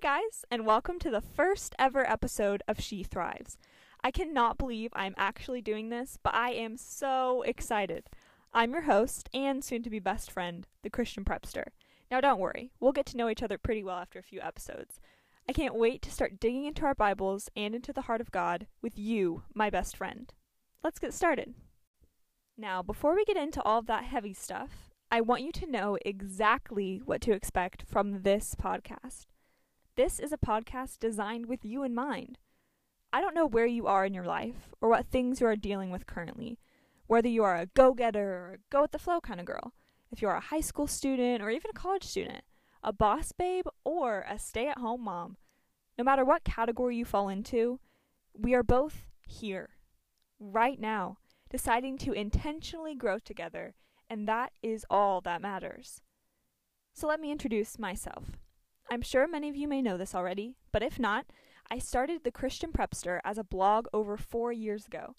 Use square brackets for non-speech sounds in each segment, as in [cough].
Hey guys, and welcome to the first ever episode of She Thrives. I cannot believe I'm actually doing this, but I am so excited. I'm your host and soon to be best friend, the Christian Prepster. Now, don't worry, we'll get to know each other pretty well after a few episodes. I can't wait to start digging into our Bibles and into the heart of God with you, my best friend. Let's get started. Now, before we get into all of that heavy stuff, I want you to know exactly what to expect from this podcast. This is a podcast designed with you in mind. I don't know where you are in your life or what things you are dealing with currently, whether you are a go getter or a go with the flow kind of girl, if you are a high school student or even a college student, a boss babe or a stay at home mom. No matter what category you fall into, we are both here, right now, deciding to intentionally grow together, and that is all that matters. So let me introduce myself. I'm sure many of you may know this already, but if not, I started The Christian Prepster as a blog over four years ago.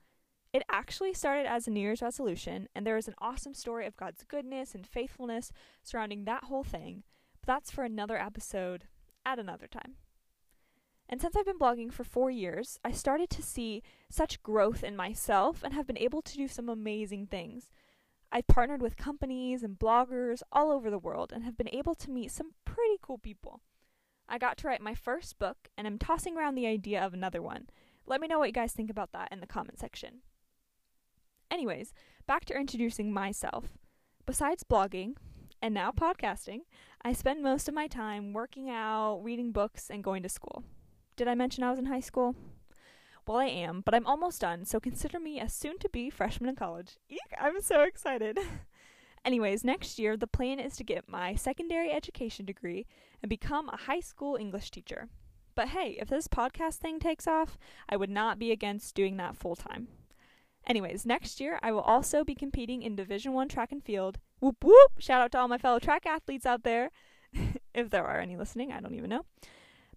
It actually started as a New Year's resolution, and there is an awesome story of God's goodness and faithfulness surrounding that whole thing, but that's for another episode at another time. And since I've been blogging for four years, I started to see such growth in myself and have been able to do some amazing things. I've partnered with companies and bloggers all over the world and have been able to meet some pretty cool people. I got to write my first book and I'm tossing around the idea of another one. Let me know what you guys think about that in the comment section. Anyways, back to introducing myself. Besides blogging, and now podcasting, I spend most of my time working out, reading books, and going to school. Did I mention I was in high school? Well, I am, but I'm almost done, so consider me a soon to be freshman in college. Eek, I'm so excited. [laughs] Anyways, next year, the plan is to get my secondary education degree and become a high school English teacher. But hey, if this podcast thing takes off, I would not be against doing that full time. Anyways, next year I will also be competing in Division 1 track and field. Whoop whoop! Shout out to all my fellow track athletes out there. [laughs] if there are any listening, I don't even know.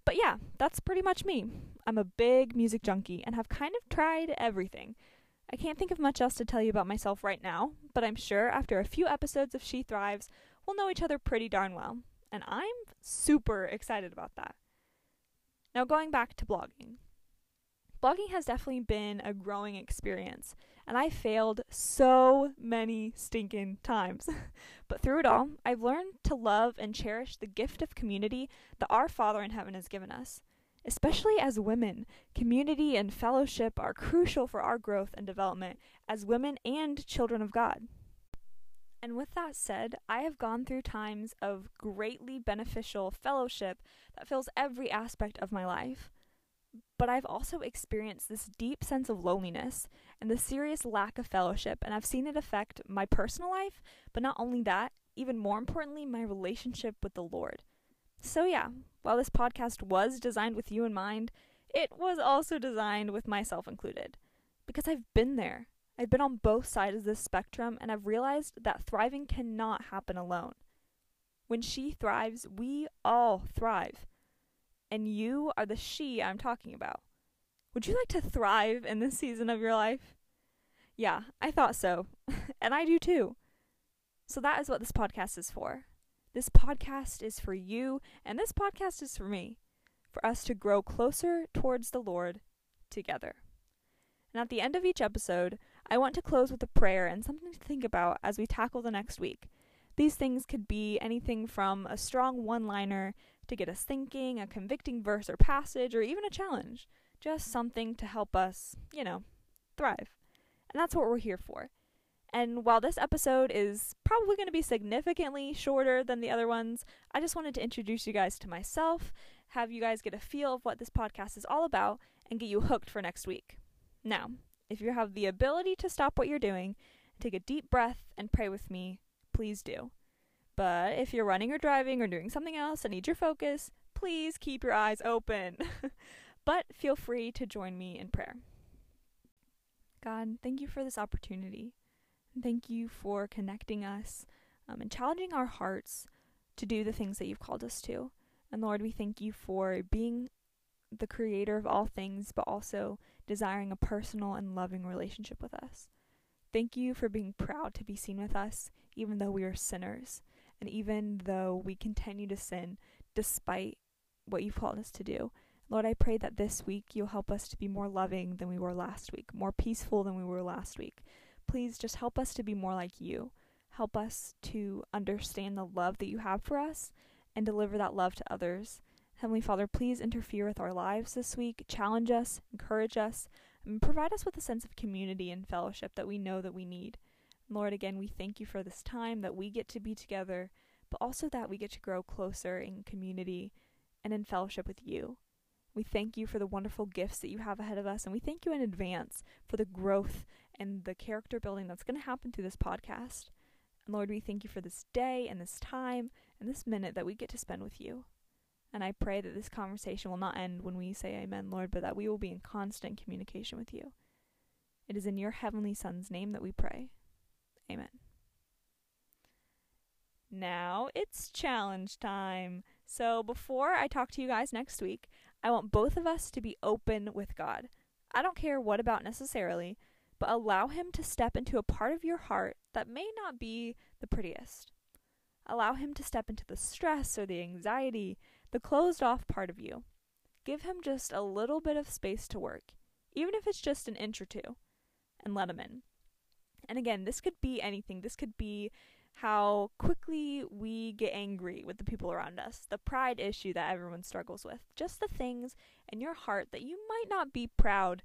But yeah, that's pretty much me. I'm a big music junkie and have kind of tried everything. I can't think of much else to tell you about myself right now, but I'm sure after a few episodes of She Thrives, we'll know each other pretty darn well. And I'm super excited about that. Now, going back to blogging. Blogging has definitely been a growing experience, and I failed so many stinking times. [laughs] but through it all, I've learned to love and cherish the gift of community that our Father in heaven has given us. Especially as women, community and fellowship are crucial for our growth and development as women and children of God. And with that said, I have gone through times of greatly beneficial fellowship that fills every aspect of my life. But I've also experienced this deep sense of loneliness and the serious lack of fellowship, and I've seen it affect my personal life, but not only that, even more importantly, my relationship with the Lord. So, yeah, while this podcast was designed with you in mind, it was also designed with myself included. Because I've been there. I've been on both sides of this spectrum, and I've realized that thriving cannot happen alone. When she thrives, we all thrive. And you are the she I'm talking about. Would you like to thrive in this season of your life? Yeah, I thought so. [laughs] and I do too. So that is what this podcast is for. This podcast is for you, and this podcast is for me, for us to grow closer towards the Lord together. And at the end of each episode, I want to close with a prayer and something to think about as we tackle the next week. These things could be anything from a strong one liner to get us thinking, a convicting verse or passage, or even a challenge. Just something to help us, you know, thrive. And that's what we're here for. And while this episode is probably going to be significantly shorter than the other ones, I just wanted to introduce you guys to myself, have you guys get a feel of what this podcast is all about, and get you hooked for next week. Now, if you have the ability to stop what you're doing, take a deep breath, and pray with me, please do. But if you're running or driving or doing something else and need your focus, please keep your eyes open. [laughs] but feel free to join me in prayer. God, thank you for this opportunity. Thank you for connecting us um, and challenging our hearts to do the things that you've called us to. And Lord, we thank you for being the creator of all things, but also desiring a personal and loving relationship with us. Thank you for being proud to be seen with us, even though we are sinners, and even though we continue to sin despite what you've called us to do. Lord, I pray that this week you'll help us to be more loving than we were last week, more peaceful than we were last week. Please just help us to be more like you. Help us to understand the love that you have for us and deliver that love to others. Heavenly Father, please interfere with our lives this week, challenge us, encourage us, and provide us with a sense of community and fellowship that we know that we need. Lord, again, we thank you for this time that we get to be together, but also that we get to grow closer in community and in fellowship with you. We thank you for the wonderful gifts that you have ahead of us, and we thank you in advance for the growth and the character building that's going to happen through this podcast. And Lord, we thank you for this day and this time and this minute that we get to spend with you. And I pray that this conversation will not end when we say amen, Lord, but that we will be in constant communication with you. It is in your heavenly Son's name that we pray. Amen. Now it's challenge time. So before I talk to you guys next week, I want both of us to be open with God. I don't care what about necessarily, but allow Him to step into a part of your heart that may not be the prettiest. Allow Him to step into the stress or the anxiety the closed off part of you. Give him just a little bit of space to work, even if it's just an inch or two, and let him in. And again, this could be anything. This could be how quickly we get angry with the people around us, the pride issue that everyone struggles with, just the things in your heart that you might not be proud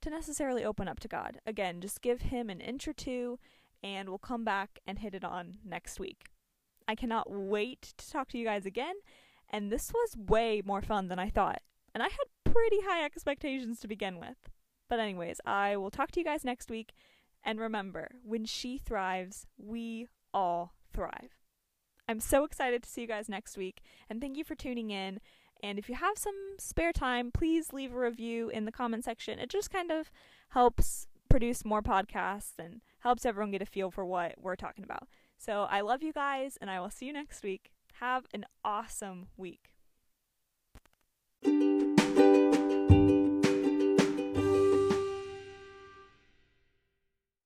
to necessarily open up to God. Again, just give Him an inch or two, and we'll come back and hit it on next week. I cannot wait to talk to you guys again and this was way more fun than I thought. And I had pretty high expectations to begin with. But, anyways, I will talk to you guys next week. And remember, when she thrives, we all thrive. I'm so excited to see you guys next week. And thank you for tuning in. And if you have some spare time, please leave a review in the comment section. It just kind of helps produce more podcasts and helps everyone get a feel for what we're talking about. So I love you guys, and I will see you next week. Have an awesome week.